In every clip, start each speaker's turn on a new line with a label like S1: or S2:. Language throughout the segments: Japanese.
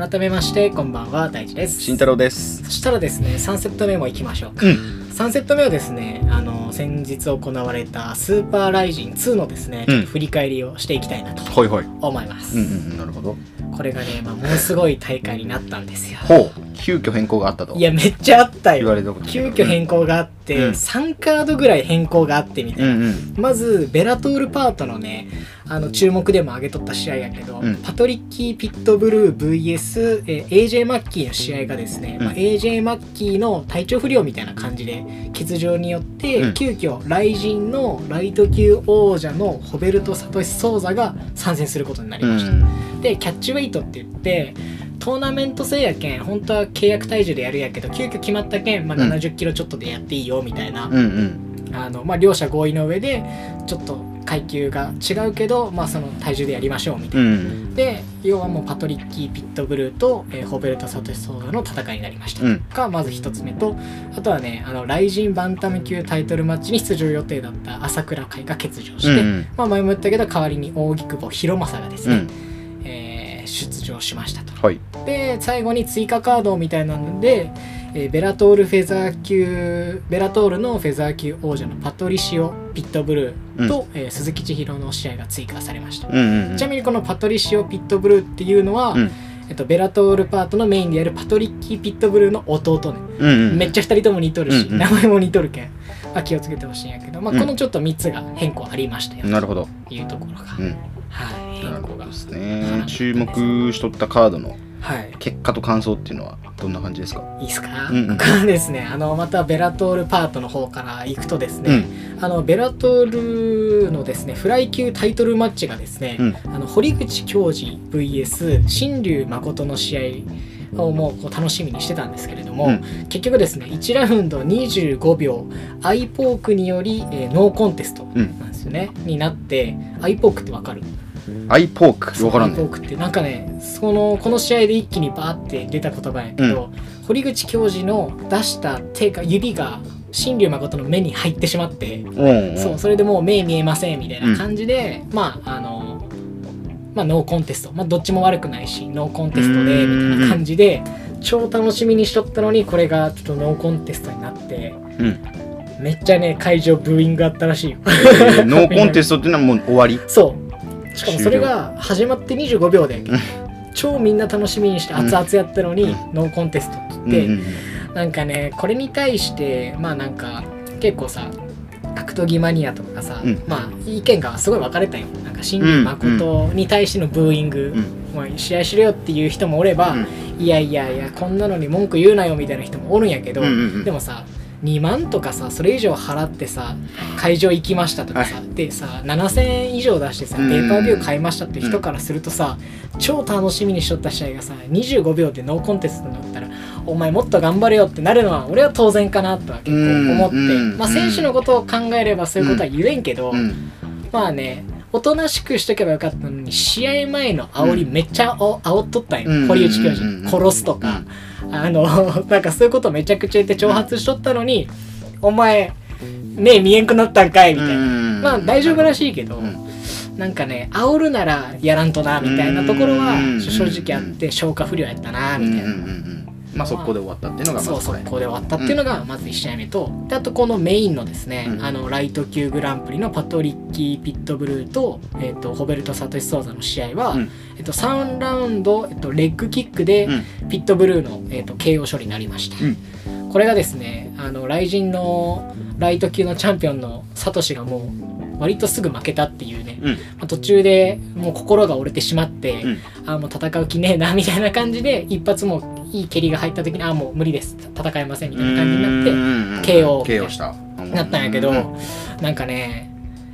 S1: 改めましてこんばんは大地です。
S2: 慎太郎です。
S1: そしたらですね3セット目も行きましょうか、
S2: うん。
S1: 3セット目はですねあの先日行われたスーパーライジン2のですね、
S2: うん。
S1: 振り返りをしていきたいなと思います、
S2: うんうんなるほど。
S1: これがね、まあ、ものすごい大会になったんですよ。
S2: ほう急遽変更があったと。
S1: いやめっちゃあった
S2: 言わ
S1: よ
S2: れたこと
S1: 急遽変更があって、
S2: うん。
S1: 3カードぐらい変更があってみたいな、
S2: うんうん。
S1: まずベラトールパートのねあの注目でも上げとった試合やけど、
S2: うん。
S1: パトリッキー・ピットブルー VS、えー AJ マッキーの試合がですね、
S2: うん。
S1: まあ、AJ マッキーの体調不良みたいな感じで欠場によって、
S2: うん。
S1: 急遽雷神のライト級王者のホベルト・サトシ・ソーザが参戦することになり
S2: う
S1: ました、
S2: ん。
S1: でキャッチウェイトって言ってトーナメント制やけん本当は契約体重でやるやけど急遽決まったけん、まあ、
S2: うん。
S1: 70キロちょっとでやっていいよみたいな、
S2: うんうん。
S1: あのまあ、両者合意の上でちょっと階級が違うけど、まあ、その体重でやりましょうみたいな。
S2: うん。
S1: で要はもうパトリッキー・ピットブルーと、えーホベルト・サトシ・ソーダの戦いになりました、
S2: うん。
S1: がまず一つ目とあとはねあのライジンバンタム級タイトルマッチに出場予定だった朝倉海が欠場して、
S2: うん
S1: まあ、前も言ったけど代わりに扇久保博正がですね、出場しましたと。
S2: はい。
S1: で最後に追加カードみたいなので、えーベラトールフェザー級ベラトールのフェザー級王者のパトリシオ・ピットブルーと、えー鈴木千尋の試合が追加されました、
S2: うんうん
S1: ちなみにこのパトリシオ・ピットブルーっていうのは、
S2: うん。
S1: えっと、ベラトールパートのメインであるパトリッキー・ピットブルーの弟ね、
S2: うんうん
S1: めっちゃ2人とも似とるし、
S2: うんうん。
S1: 名前も似とるけん、まあ、気をつけてほしいんやけど、まあ、
S2: うん
S1: このちょっと3つが変更ありましたよ
S2: なるほど。
S1: というところが、
S2: うん。
S1: はい変更が
S2: なるほどですね。注目しとったカードの
S1: はい。
S2: 結果と感想っていうのはどんな感じですか？
S1: いいですか、
S2: うんうん。
S1: これはですねあのまたベラトールパートの方から行くとですね、あのベラトールのですねフライ級タイトルマッチがですね、
S2: うん。
S1: あの堀口教授 VS 新竜誠の試合をもうこう楽しみにしてたんですけれども、
S2: うん。
S1: 結局ですね1ラウンド25秒アイポークにより、えーノーコンテスト
S2: うん
S1: なんですよね、になってアイポークってわかる？
S2: アイポークわからんね
S1: アイポークってなんかねそのこの試合で一気にバーって出た言葉やけど、堀口教授の出した手が指が神龍誠の目に入ってしまって、
S2: うん
S1: そうそれでもう目見えませんみたいな感じで、まああのまあノーコンテストまあどっちも悪くないしノーコンテストでみたいな感じで超楽しみにしとったのにこれがちょっとノーコンテストになって
S2: うん
S1: めっちゃね会場ブーイングあったらしいよ
S2: えーノーコンテストっていうのはもう終わり
S1: そうしかもそれが始まって25秒で超みんな楽しみにして熱々やったのに、ノーコンテストって言って、なんかねこれに対してまあなんか結構さ格闘技マニアとかさ、
S2: うん。
S1: まあ意見がすごい分かれたよ。なんか新竜誠に対してのブーイング、
S2: うん。
S1: もう試合しろよっていう人もおれば、
S2: うん。
S1: いやいやいやこんなのに文句言うなよみたいな人もおるんやけど、でもさ2万とかさそれ以上払ってさ会場行きましたとかさ、
S2: は
S1: でさ7000円以上出してさペ
S2: うん。
S1: ーパービュー買いましたって人からするとさ、超楽しみにしとった試合がさ25秒でノーコンテストになったらお前もっと頑張れよってなるのは俺は当然かなとは結構思って、
S2: うん。
S1: まあ、選手のことを考えればそういうことは言えんけど、
S2: うん。
S1: まあねおとなしくしとけばよかったのに試合前の煽りめっちゃお煽っとったんよ、
S2: うん。
S1: 堀内教
S2: うん。
S1: 授殺すとか、あのなんかそういうことめちゃくちゃ言って挑発しとったのに、お前目見えんくなったんかいみたいな、
S2: うん。
S1: まあ大丈夫らしいけど、
S2: うん。
S1: なんかね煽るならやらんとなみたいなところは
S2: うん。
S1: 正直あって消化不良やったなみたいな、
S2: まあ速攻で終わったっていうのがま
S1: そう
S2: ずこれ。
S1: 速攻で終わったっていうのがまず1試合目と、であとこのメインのですね、
S2: うん。
S1: あのライト級グランプリのパトリッキー・ピットブルーと,、えー、とホベルト・サトシ・ソーザの試合は、
S2: うん。
S1: えっと3ラウンド、えっとレッグキックで
S2: うん。
S1: ピットブルーの、えっと KO 処理になりました、
S2: うん。
S1: これがですねあの雷神のライト級のチャンピオンのサトシがもう割とすぐ負けたっていうね、
S2: うん。
S1: まあ途中でもう心が折れてしまって、
S2: うん。
S1: あもう戦う気ねえなみたいな感じで一発もういい蹴りが入った時にあもう無理です。戦えませんみたいな感じになって
S2: な
S1: KO
S2: KO した。
S1: なったんやけど、
S2: うん
S1: なんかね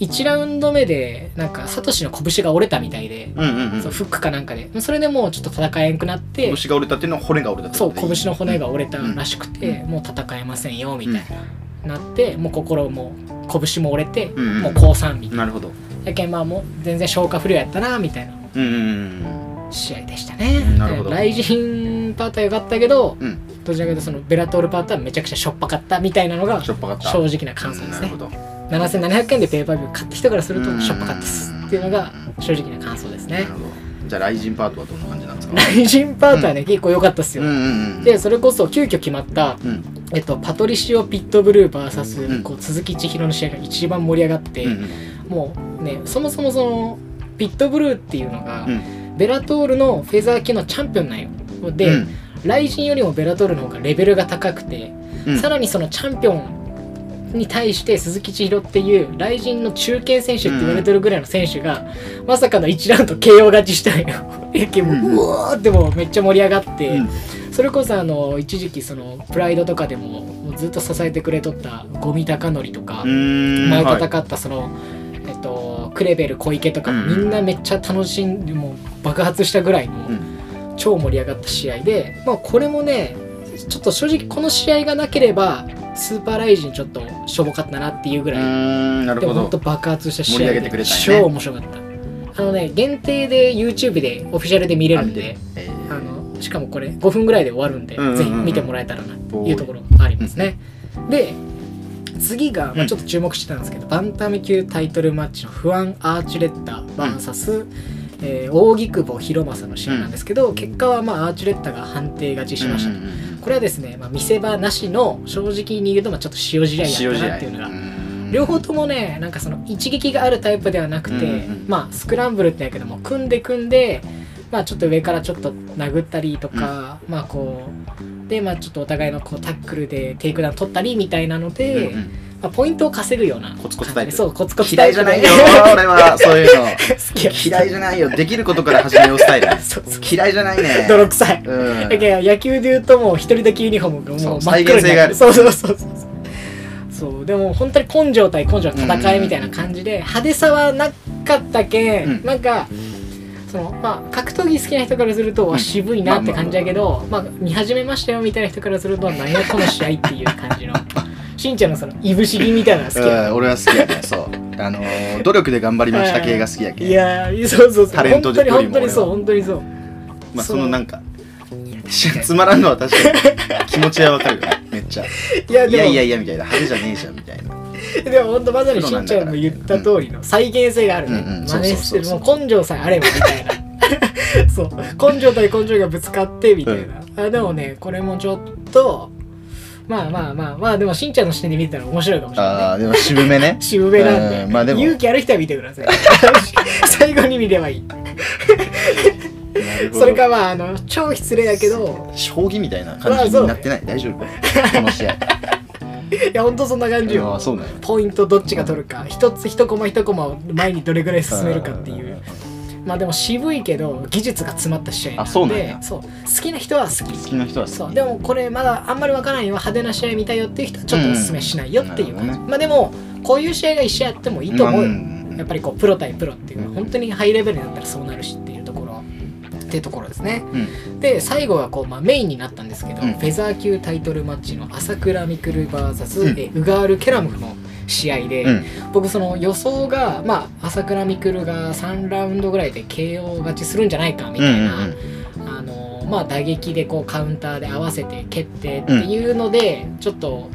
S1: 1ラウンド目でなんかサトシの拳が折れたみたいで、
S2: うんうんうん。
S1: そうフックかなんかで。それでもうちょっと戦えんくなって
S2: 拳が折れたっていうのは骨が折れた
S1: そう拳の骨が折れたらしくて、もう戦えませんよみたいな、なってもう心も拳も折れて、
S2: うんうん。
S1: もう降参みたいな。
S2: なるほど。
S1: やけんまあもう全然消化不良やったなみたいな。試合でしたね。
S2: うんなるほど。
S1: 雷神パートは良かったけど
S2: うん。うん
S1: どちらかというとそのベラトールパートはめちゃくちゃしょっぱかったみたいなのが
S2: しょっぱかった。
S1: 正直な感想ですね。
S2: うんなるほど
S1: 7700円でペーパービュー買った人からする
S2: うん
S1: としょっぱかったですっていうのが正直な感想ですね。
S2: なるほど。じゃあライジンパートはどんな感じなんですか
S1: ライジンパートはね、結構良かったっすよ、でそれこそ急遽決まった、
S2: うん
S1: えっと、パトリシオ・ピットブルー VS、
S2: うん。
S1: こう鈴木千尋の試合が一番盛り上がって、
S2: うんうん。
S1: もうねそもそもそのピットブルーっていうのが、
S2: うん。
S1: ベラトールのフェザー級のチャンピオンなんよ。で、
S2: うん。
S1: ライジンよりもベラトールの方がレベルが高くて、
S2: うん。
S1: さらにそのチャンピオンに対して鈴木千尋っていうライジンの中堅選手って言われてるぐらいの選手が、まさかの1ラウンド KO 勝ちしたんよ。うわーってもうめっちゃ盛り上がって、
S2: うん
S1: それこそあの一時期そのプライドとかでももうずっと支えてくれとった五味隆則とか、前
S2: はい
S1: 戦ったその、えっと、クレベル小池とかみんなめっちゃ楽しんでもう爆発したぐらいの
S2: うん。
S1: 超盛り上がった試合で、まあ、これもねちょっと正直この試合がなければスーパーライジンちょっとしょぼかったなっていうぐらい、でも
S2: ほど。
S1: 本当爆発した試合で超面白かった。あのね限定で YouTube でオフィシャルで見れるんでしかもこれ5分ぐらいで終わるんで、
S2: うんうんうん。
S1: ぜひ見てもらえたらなというところがありますね。で次が、まあ、ちょっと注目してたんですけど、バンタム級タイトルマッチのフアン・アーチュレッタ VS、えー扇久保博正の試合なんですけど、結果はまあアーチュレッタが判定勝ちしました、これはですね、まあ、見せ場なしの正直に言うとまあちょっと塩試合やったなっていうのが
S2: うん。
S1: 両方ともねなんかその一撃があるタイプではなくて、まあスクランブルってやけども組んで組んでまあちょっと上からちょっと殴ったりとか、まあこうでまあちょっとお互いのこうタックルでテイクダウン取ったりみたいなので、
S2: うんうん。
S1: まあ、ポイントを稼ぐような
S2: コツコツタイプ
S1: そうコツコツタイプで
S2: 嫌いじゃないよ俺は。そういうの。
S1: 好きや。
S2: 嫌いじゃないよ。できることから始めようスタイル。
S1: そうそう。
S2: 嫌いじゃないね。
S1: 泥臭い、
S2: うん。
S1: 野球で言うともう一人だけユニフォームがも
S2: そう
S1: う真っ黒に
S2: 再現性がある。
S1: そうそうそうそう。そうでも本当に根性対根性の戦いみたいな感じで派手さはなかったけん、
S2: うん。
S1: なんかそのまあ格闘技好きな人からすると、わ
S2: うん。
S1: 渋いなって感じだけど、まあ見始めましたよみたいな人からすると何やこの試合っていう感じの しんちゃんのそのいぶし銀みたいなのが好きや
S2: うん俺は好きやね。そう。あのー努力で頑張りました系が好きやけん。
S1: いやーそうそうそう。
S2: タレント
S1: 本当に
S2: よりも
S1: 本当にそう本当にそう。
S2: まあ
S1: そ
S2: のなんかしつまらんのは確かに気持ちはわかるよ。ねめっちゃ。
S1: いや
S2: いやいやみたいな。派手じゃねえじゃんみたいな
S1: でも本当まさにしんちゃんの言った通りの再現性があるね、
S2: うんうん。
S1: 真似してるもう根性さえあればみたいな。そう。根性対根性がぶつかってみたいな、あでもねこれもちょっとまあまあまあまあでもしんちゃんの視点で見てたら面白いかもしれない
S2: ああでも渋めね。
S1: 渋めなんで、
S2: うん。まあでも。
S1: 勇気ある人は見てください。最後に見ればいい。それかまああの超失礼やけど。
S2: 将棋みたいな感じになってない？大丈夫？この試合
S1: いやほんとそんな感じ
S2: あ
S1: よ。
S2: あそう
S1: ポイントどっちが取るか。一つ一コマ一コマを前にどれぐらい進めるかっていう。まあでも渋いけど技術が詰まった試合なんで。
S2: あそう
S1: 好きな人は好き。
S2: 好きな人は
S1: そう。でもこれまだあんまりわからないよ。派手な試合見たいよっていう人はちょっとおすすめしないよっていう感じ、
S2: うんなるほど
S1: まあでもこういう試合が一試合あってもいいと思うよ、
S2: ん。
S1: やっぱりこうプロ対プロっていうのは本当にハイレベルになったらそうなるしってっていうところですね。
S2: うん。
S1: で最後はこう、まあ、メインになったんですけど、
S2: うん。
S1: フェザー級タイトルマッチの朝倉未来 VS、
S2: うん。
S1: えウガール・ケラムフの試合で、
S2: うん。
S1: 僕その予想が、まあ、朝倉未来が3ラウンドぐらいで KO 勝ちするんじゃないかみたいな、あのまあ、打撃でこうカウンターで合わせて蹴ってっていうので、ちょっと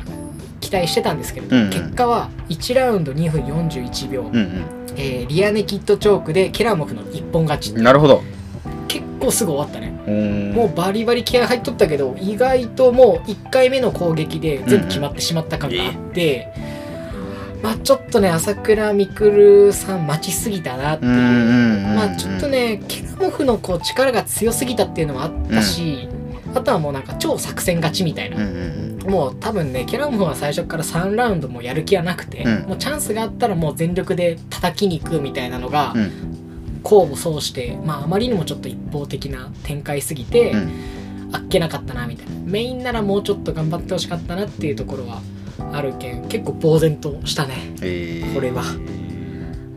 S1: 期待してたんですけれど、
S2: うんうん。
S1: 結果は1ラウンド2分41秒、
S2: うん
S1: えーリアネキッドチョークでケラモフの一本勝ち。
S2: うんなるほど。
S1: 結構すぐ終わったね。
S2: も
S1: もうバリバリ気合入っとったけど意外ともう1回目の攻撃で全部決まってしまった感があって、まあちょっとね朝倉未来さん待ちすぎたなっていう、まあちょっとねケラモフのこう力が強すぎたっていうのもあったし、あとはもうなんか超作戦勝ちみたいな、
S2: うんうん
S1: もう多分ねケラモフは最初から3ラウンドもやる気はなくて、
S2: うん。
S1: もうチャンスがあったらもう全力で叩きに行くみたいなのが、
S2: うん
S1: 功を奏して、まあ、あまりにもちょっと一方的な展開すぎて、
S2: うん。
S1: あっけなかったなみたいな。メインならもうちょっと頑張ってほしかったなっていうところはあるけん結構呆然としたね
S2: えー。
S1: これは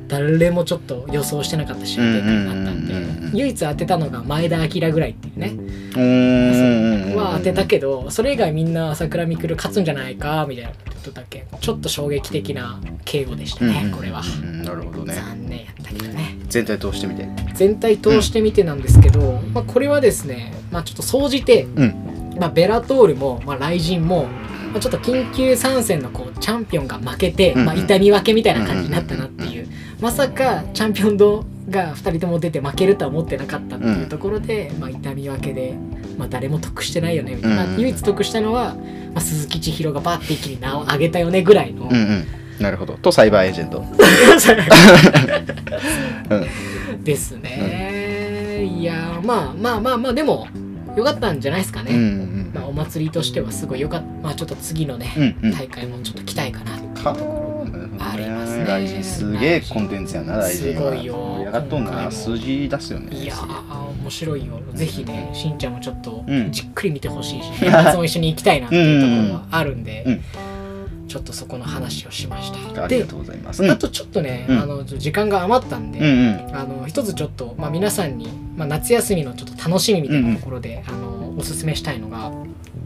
S1: 誰もちょっと予想してなかった試合展開になったんで、唯一当てたのが前田明ぐらいっていうね、は当てたけどそれ以外みんな朝倉未来勝つんじゃないかみたいなこと言っとったけ。んちょっと衝撃的な敬語でしたね、
S2: うん
S1: これは、
S2: うん。なるほどね。
S1: 残念やったけどね。
S2: 全体通してみて。
S1: 全体通してみてなんですけど、まあ、これはですね、まあ、ちょっと総じて、
S2: うん。
S1: まあ、ベラトールも、まあ、ライジンも、まあ、ちょっと緊急参戦のこうチャンピオンが負けて、まあ、痛み分けみたいな感じになったなってまさかチャンピオン同が2人とも出て負けるとは思ってなかったっていうところで、まあ、痛み分けで、まあ、誰も得してないよねみたいな、
S2: うん。
S1: まあ唯一得したのは、まあ、鈴木千尋がバーって一気に名を上げたよねぐらいの、
S2: うんうん。なるほど。とサイバーエージェント。う。ん
S1: ですね、いやーまあまあまあまあでもよかったんじゃないですかね、
S2: うんうん
S1: まあ、お祭りとしてはすごいよかった。まあちょっと次のね、
S2: うんうん。
S1: 大会もちょっと期待かな。
S2: か
S1: ありますね
S2: 大臣すげえコンテンツやな大臣
S1: すごいよ。
S2: 盛り上がっとんな数字出すよね。
S1: いやー面白いよ。ぜひねしんちゃんもちょっと
S2: うん。
S1: じっくり見てほしいし、年末も一緒に行きたいなっていうところはあるんで、
S2: うん。
S1: ちょっとそこの話をしました。で
S2: ありがとうございます。
S1: あとちょっとね、
S2: うん。
S1: あの時間が余ったんで、
S2: うんうん。
S1: あの一つちょっと、まあ、皆さんに、まあ、夏休みのちょっと楽しみみたいなところで、あのおすすめしたいのが、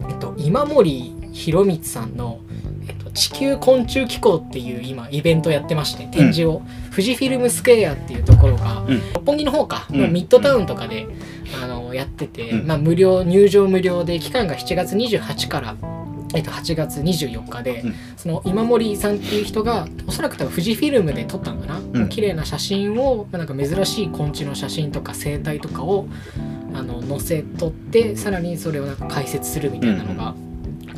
S1: えっと、今森博光さんの、えっと「地球昆虫機構」っていう今イベントをやってまして展示を、富士フィルムスクエアっていうところが、
S2: うん。
S1: 六本木の方か、
S2: うん。
S1: ミッドタウンとかで、あのやってて、
S2: うん。
S1: まあ、無料入場無料で期間が7月28から。えっと、8月24日で、
S2: うん。
S1: その今森さんっていう人がおそらく多分富士フィルムで撮ったのかな、
S2: うん。
S1: 綺麗な写真を、まあ、なんか珍しい昆虫の写真とか生態とかをあの載せとってさらにそれをなんか解説するみたいなのが、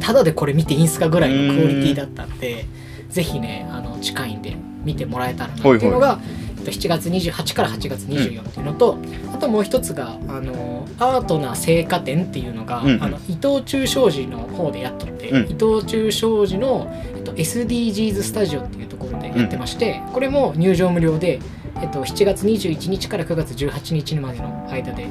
S1: ただでこれ見ていいんすかぐらいのクオリティだったんで、ぜひねあの近いんで見てもらえたらなっていうのが、えっと7月28から8月24っていうのと、あともう一つがあのアートな青果店っていうのが、
S2: うんうん。
S1: あの伊藤忠商事の方でやっとって、
S2: うん。
S1: 伊藤忠商事の、えっと、SDGs スタジオっていうところでやってまして、これも入場無料で、えっと、7月21日から9月18日までの間で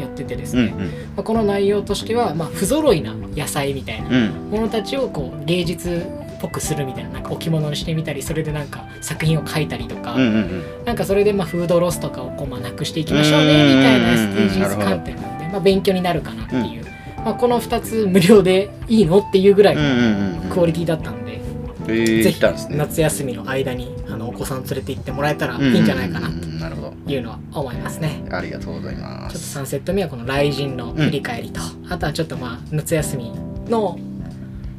S1: やっててですね、
S2: うんうん。
S1: まあ、この内容としては、まあ、不揃いな野菜みたいな
S2: うん。
S1: ものたちをこう芸術っぽくするみたいななんか置物にしてみたりそれでなんか作品を描いたりとか、
S2: うんうんうん。
S1: なんかそれでまあフードロスとかをこうまあなくしていきましょうねみたいな SDGs 観点なんで、まあ、勉強になるかなっていう、まあ、この2つ無料でいいのっていうぐらい
S2: うん
S1: の
S2: うんうん。
S1: クオリティだったんで、
S2: えー。
S1: ぜひ夏休みの間にあのお子さん連れて行ってもらえたらいいんじゃないかなというのは思いますね。
S2: ありがとうございま
S1: ちょっと
S2: す
S1: 3セット目はこの雷神の振り返りと、あとはちょっとまあ夏休みの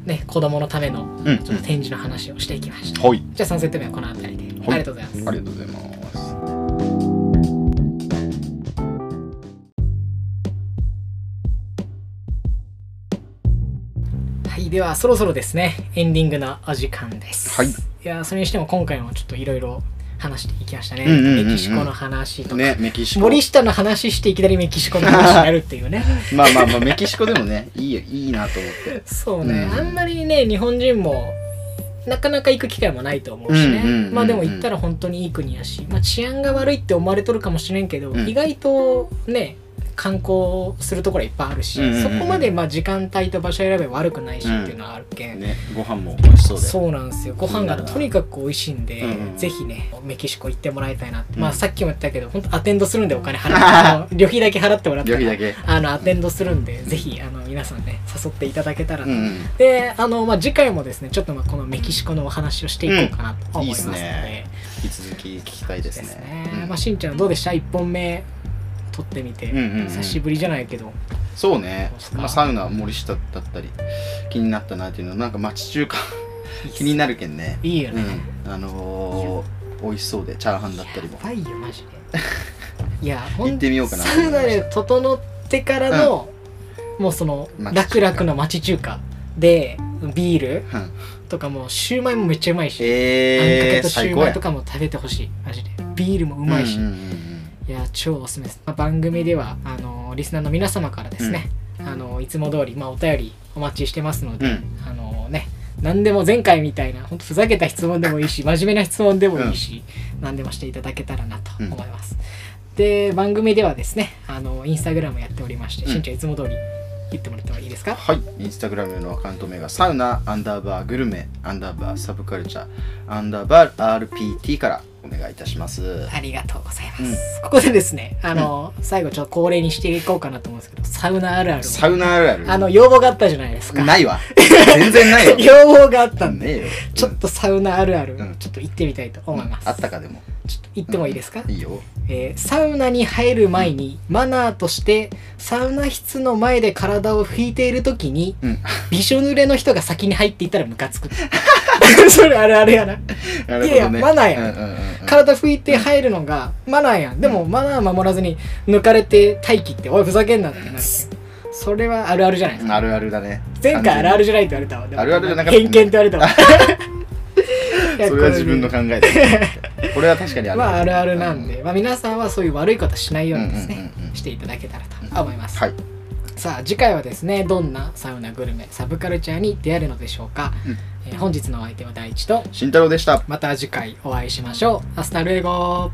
S1: ね子供のための
S2: うん。うん
S1: ちょっと展示の話をしていきました。
S2: はい。
S1: じゃあ3セット目はこの辺りで、
S2: はい。
S1: ありがとうございます。
S2: ありがとうございます
S1: い、ではそろそろですねエンディングのお時間です。
S2: はい。
S1: いやそれにしても今回もちょっといろいろ話していきましたね、
S2: うんうんうんうん。
S1: メキシコの話とか、
S2: ねメキシコ。
S1: 森下の話していきなりメキシコの話になるっていうね。
S2: まあまあまあメキシコでもね いいよいいなと思って。
S1: そうね、
S2: うん。
S1: あんまりね日本人もなかなか行く機会もないと思うしね、
S2: うんうん。
S1: まあでも行ったら本当にいい国やし、まあ、治安が悪いって思われとるかもしれんけど、
S2: うん。
S1: 意外とね観光するところいっぱいあるし、
S2: うんうんうん
S1: そこまでまあ時間帯と場所選べば悪くないしっていうのはあるけん、
S2: ねご飯も美味しそうで。
S1: そうなんですよ。ご飯がとにかく美味しいんで、
S2: うんうん
S1: ぜひねメキシコ行ってもらいたいな
S2: うん。
S1: まあさっきも言ったけど本当アテンドするんでお金払って 旅費だけ払ってもらったら
S2: 旅費だけ。
S1: あのアテンドするんでぜひあの皆さんね誘っていただけたらと、
S2: うん
S1: であの、まあ、次回もですねちょっとまあこのメキシコのお話をしていこうかなと思いますので、
S2: いいっすね。引き続き聞きたいです
S1: です
S2: ね。
S1: ねまあ、しんちゃんどうでした？1本目撮ってみて、
S2: うんうんうん。
S1: 久しぶりじゃないけど。
S2: そうね。まあサウナ森下だったり気になったなっていうの。なんか町中華気になるけんね。
S1: いいよね、
S2: うん。あのー美味しそうでチャーハンだったりも。
S1: やばいよマジで。いや
S2: 行ってみようかな。と
S1: サウナで整ってからの、もうその楽々の町中華でビール
S2: うん。
S1: とかもシューマイもめっちゃうまいし、あんか
S2: えー、
S1: けとシューマイとかも食べてほしい。マジで。ビールもうまいし、
S2: うんうんうん
S1: いや超おすすめです、まあ番組ではあのリスナーの皆様からですね、あのいつも通り、まあ、お便りお待ちしてますので、
S2: うん。
S1: あのね何でも前回みたいな本当ふざけた質問でもいいし真面目な質問でもいいし、何でもしていただけたらなと思います、で番組ではですねあのインスタグラムやっておりまして、
S2: うん。
S1: しんちゃんいつも通り言ってもらってもいいですか？
S2: はい、インスタグラムのアカウント名がサウナアンダーバーグルメアンダーバーサブカルチャーアンダーバー RPT からお願いいたします。
S1: ありがとうございます、
S2: うん
S1: ここでですねあの、最後ちょっと恒例にしていこうかなと思うんですけどサウナあるあるを
S2: サウナあるある
S1: あの要望があったじゃないですか
S2: ないわ。全然ないよ。
S1: 要望があったんで。ちょっとサウナあるある、
S2: うん
S1: ちょっと行ってみたいと思います、
S2: あったかでも。
S1: ちょっと行ってもいいですか、
S2: いいよ。
S1: えーサウナに入る前にマナーとしてサウナ室の前で体を拭いている時に
S2: うん。
S1: びしょ濡れの人が先に入っていったらムカつく それあるあるやな。
S2: なるほどね。
S1: いやいやマナーや。ん
S2: うんうんうんうん。
S1: 体拭いて入るのがマナーやん。でもマナー守らずに抜かれて待機っておいふざけんなってなる。それはあるあるじゃないですか。
S2: あるあるだね。
S1: 前回あるあるじゃないって言われたわ。でも
S2: あるあるじゃなかった
S1: 偏見って言われたわ。いや
S2: それは自分の考えで これは確かにある
S1: まああるあるなんで、まあ、皆さんはそういう悪いことしないようにですね、
S2: うんうんうんうん。
S1: していただけたらと思います、
S2: はい
S1: さあ次回はですねどんなサウナグルメサブカルチャーに出会えるのでしょうか、
S2: うん、
S1: えー、本日のお相手は大地と
S2: 慎太郎でした。
S1: また次回お会いしましょう。 Hasta luego